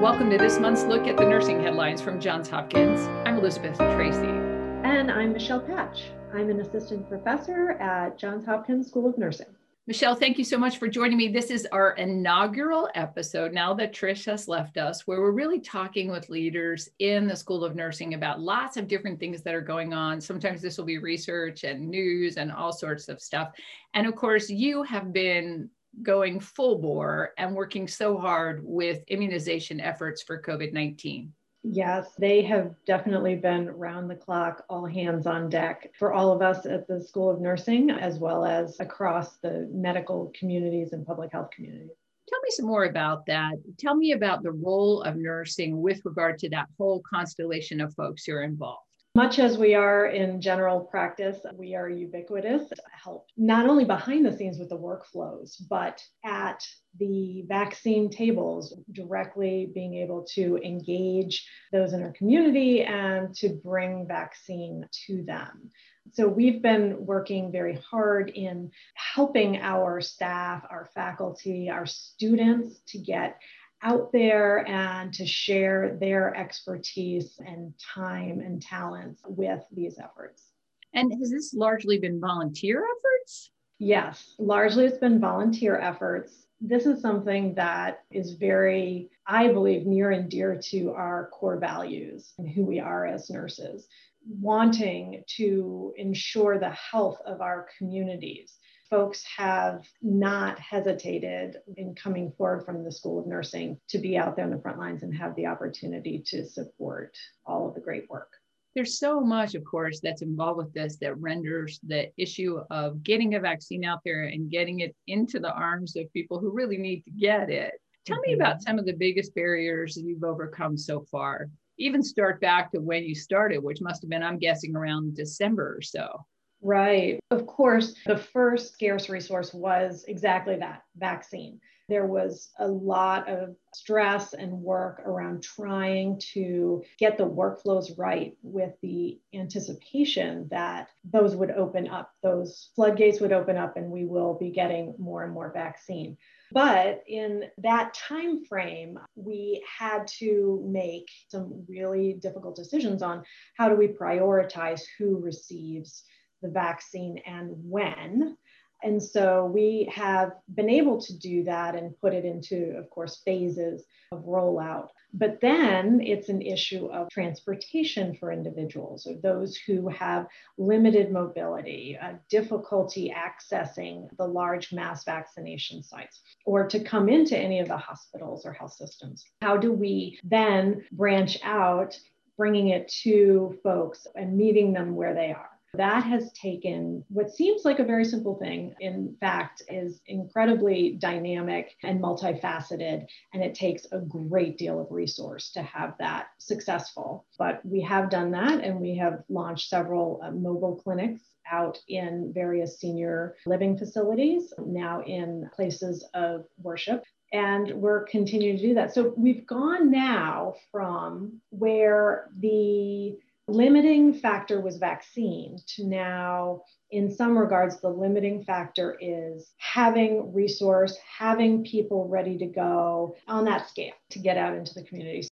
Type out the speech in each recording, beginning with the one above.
Welcome to this month's look at the nursing headlines from Johns Hopkins. I'm Elizabeth Tracy. And I'm Michelle Patch. I'm an assistant professor at Johns Hopkins School of Nursing. Michelle, thank you so much for joining me. This is our inaugural episode now that Trish has left us, where we're really talking with leaders in the School of Nursing about lots of different things that are going on. Sometimes this will be research and news and all sorts of stuff. And of course, you have been going full bore and working so hard with immunization efforts for COVID 19. Yes, they have definitely been round the clock, all hands on deck for all of us at the School of Nursing, as well as across the medical communities and public health communities. Tell me some more about that. Tell me about the role of nursing with regard to that whole constellation of folks who are involved. Much as we are in general practice, we are ubiquitous help not only behind the scenes with the workflows, but at the vaccine tables, directly being able to engage those in our community and to bring vaccine to them. So we've been working very hard in helping our staff, our faculty, our students to get out there and to share their expertise and time and talents with these efforts. And has this largely been volunteer efforts? Yes, largely it's been volunteer efforts. This is something that is very, I believe, near and dear to our core values and who we are as nurses, wanting to ensure the health of our communities folks have not hesitated in coming forward from the School of Nursing to be out there in the front lines and have the opportunity to support all of the great work. There's so much, of course, that's involved with this that renders the issue of getting a vaccine out there and getting it into the arms of people who really need to get it. Tell me mm-hmm. about some of the biggest barriers that you've overcome so far. Even start back to when you started, which must have been, I'm guessing, around December or so. Right. Of course, the first scarce resource was exactly that vaccine. There was a lot of stress and work around trying to get the workflows right with the anticipation that those would open up, those floodgates would open up, and we will be getting more and more vaccine. But in that time frame, we had to make some really difficult decisions on how do we prioritize who receives the vaccine and when. And so we have been able to do that and put it into, of course, phases of rollout. But then it's an issue of transportation for individuals or those who have limited mobility, uh, difficulty accessing the large mass vaccination sites, or to come into any of the hospitals or health systems. How do we then branch out, bringing it to folks and meeting them where they are? That has taken what seems like a very simple thing, in fact, is incredibly dynamic and multifaceted, and it takes a great deal of resource to have that successful. But we have done that, and we have launched several uh, mobile clinics out in various senior living facilities, now in places of worship and we're continuing to do that. So we've gone now from where the limiting factor was vaccine to now in some regards the limiting factor is having resource having people ready to go on that scale to get out into the communities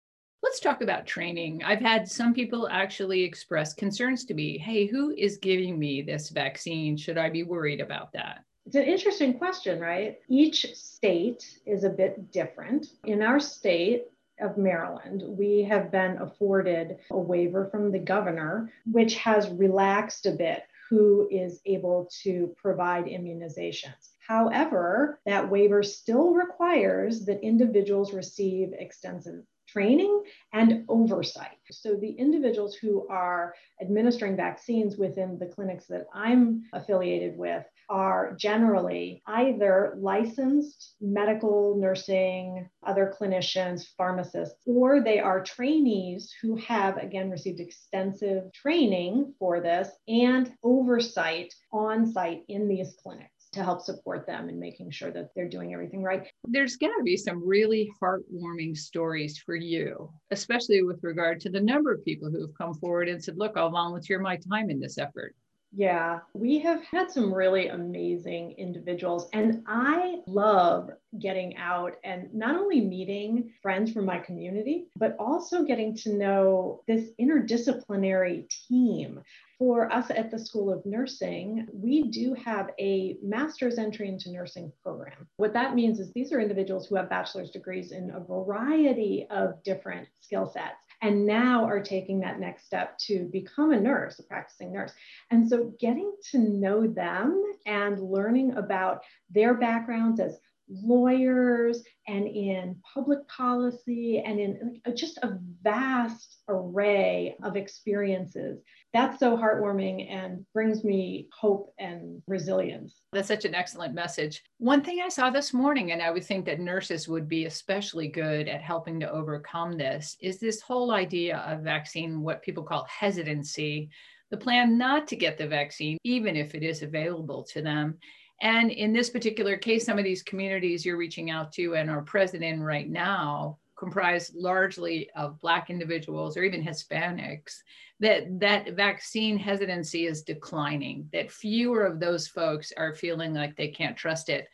let's talk about training. I've had some people actually express concerns to me. Hey who is giving me this vaccine? Should i be worried about that? It's an interesting question, right? Each state is a bit different. In our state, of Maryland, we have been afforded a waiver from the governor, which has relaxed a bit who is able to provide immunizations. However, that waiver still requires that individuals receive extensive training and oversight. So, the individuals who are administering vaccines within the clinics that I'm affiliated with are generally either licensed medical, nursing, other clinicians, pharmacists, or they are trainees who have, again, received extensive training for this and oversight on site in these clinics to help support them and making sure that they're doing everything right. There's got to be some really heartwarming stories for you, especially with regard to the number of people who have come forward and said, Look, I'll volunteer my time in this effort. Yeah, we have had some really amazing individuals, and I love getting out and not only meeting friends from my community, but also getting to know this interdisciplinary team. For us at the School of Nursing, we do have a master's entry into nursing program. What that means is these are individuals who have bachelor's degrees in a variety of different skill sets and now are taking that next step to become a nurse, a practicing nurse. And so getting to know them and learning about their backgrounds as lawyers and in public policy and in just a vast array of experiences. That's so heartwarming and brings me hope and resilience. That's such an excellent message. One thing I saw this morning, and I would think that nurses would be especially good at helping to overcome this, is this whole idea of vaccine, what people call hesitancy, the plan not to get the vaccine, even if it is available to them. And in this particular case, some of these communities you're reaching out to and are present in right now comprise largely of Black individuals or even Hispanics, that that vaccine hesitancy is declining, that fewer of those folks are feeling like they can't trust it.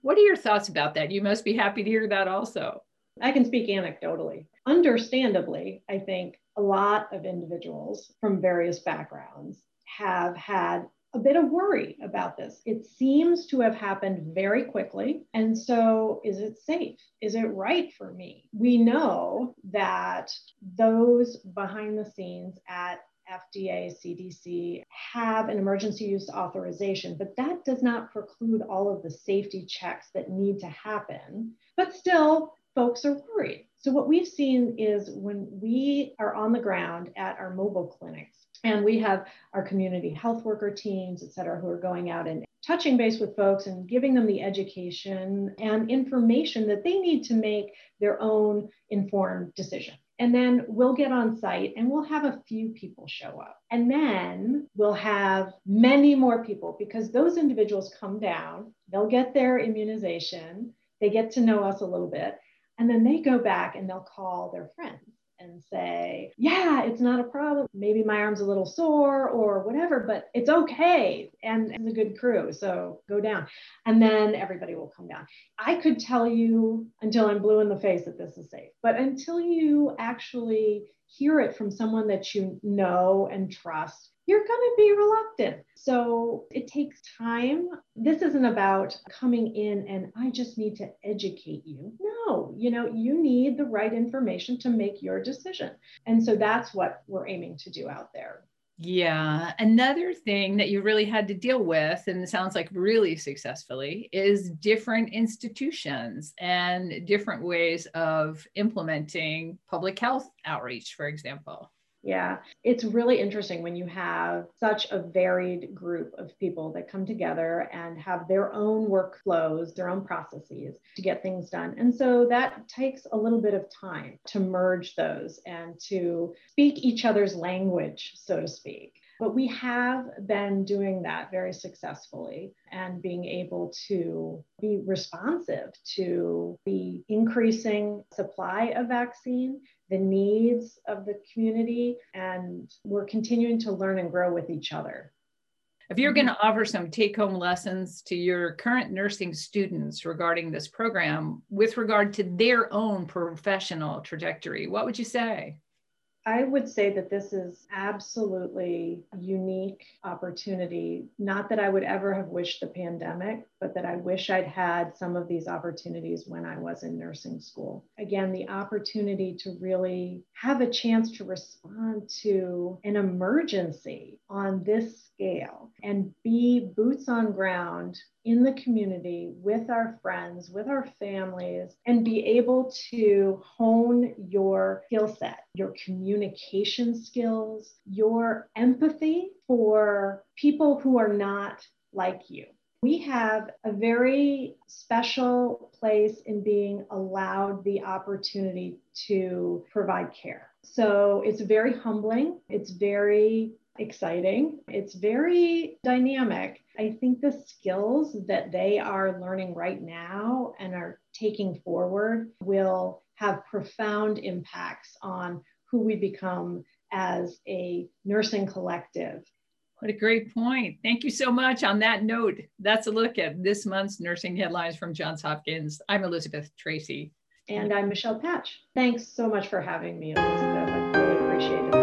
What are your thoughts about that? You must be happy to hear that also. I can speak anecdotally. Understandably, I think a lot of individuals from various backgrounds have had a bit of worry about this. It seems to have happened very quickly. And so, is it safe? Is it right for me? We know that those behind the scenes at FDA, CDC have an emergency use authorization, but that does not preclude all of the safety checks that need to happen. But still, folks are worried. So, what we've seen is when we are on the ground at our mobile clinics, and we have our community health worker teams, et cetera, who are going out and touching base with folks and giving them the education and information that they need to make their own informed decision. And then we'll get on site and we'll have a few people show up. And then we'll have many more people because those individuals come down, they'll get their immunization, they get to know us a little bit, and then they go back and they'll call their friends and say, yeah, it's not a problem. Maybe my arm's a little sore or whatever, but it's okay. And it's a good crew. So go down. And then everybody will come down. I could tell you until I'm blue in the face that this is safe, but until you actually hear it from someone that you know and trust, you're going to be reluctant. So it takes time. This isn't about coming in and I just need to educate you. No, you know, you need the right information to make your decision. And so that's what we're aiming to do out there. Yeah. Another thing that you really had to deal with, and it sounds like really successfully, is different institutions and different ways of implementing public health outreach, for example. Yeah, it's really interesting when you have such a varied group of people that come together and have their own workflows, their own processes to get things done. And so that takes a little bit of time to merge those and to speak each other's language, so to speak. But we have been doing that very successfully and being able to be responsive to the increasing supply of vaccine the needs of the community, and we're continuing to learn and grow with each other. If you're going to offer some take home lessons to your current nursing students regarding this program with regard to their own professional trajectory, what would you say? I would say that this is absolutely unique opportunity. Not that I would ever have wished the pandemic, but that I wish I'd had some of these opportunities when I was in nursing school. Again, the opportunity to really have a chance to respond to an emergency on this scale and be boots on ground in the community with our friends, with our families, and be able to hone your skill set, your communication skills, your empathy for people who are not like you. We have a very special place in being allowed the opportunity to provide care. So it's very humbling. It's very exciting. It's very dynamic. I think the skills that they are learning right now and are taking forward will have profound impacts on who we become as a nursing collective What a great point. Thank you so much. On that note, that's a look at this month's nursing headlines from Johns Hopkins. I'm Elizabeth Tracy. And I'm Michelle Patch. Thanks so much for having me, Elizabeth. Appreciate it.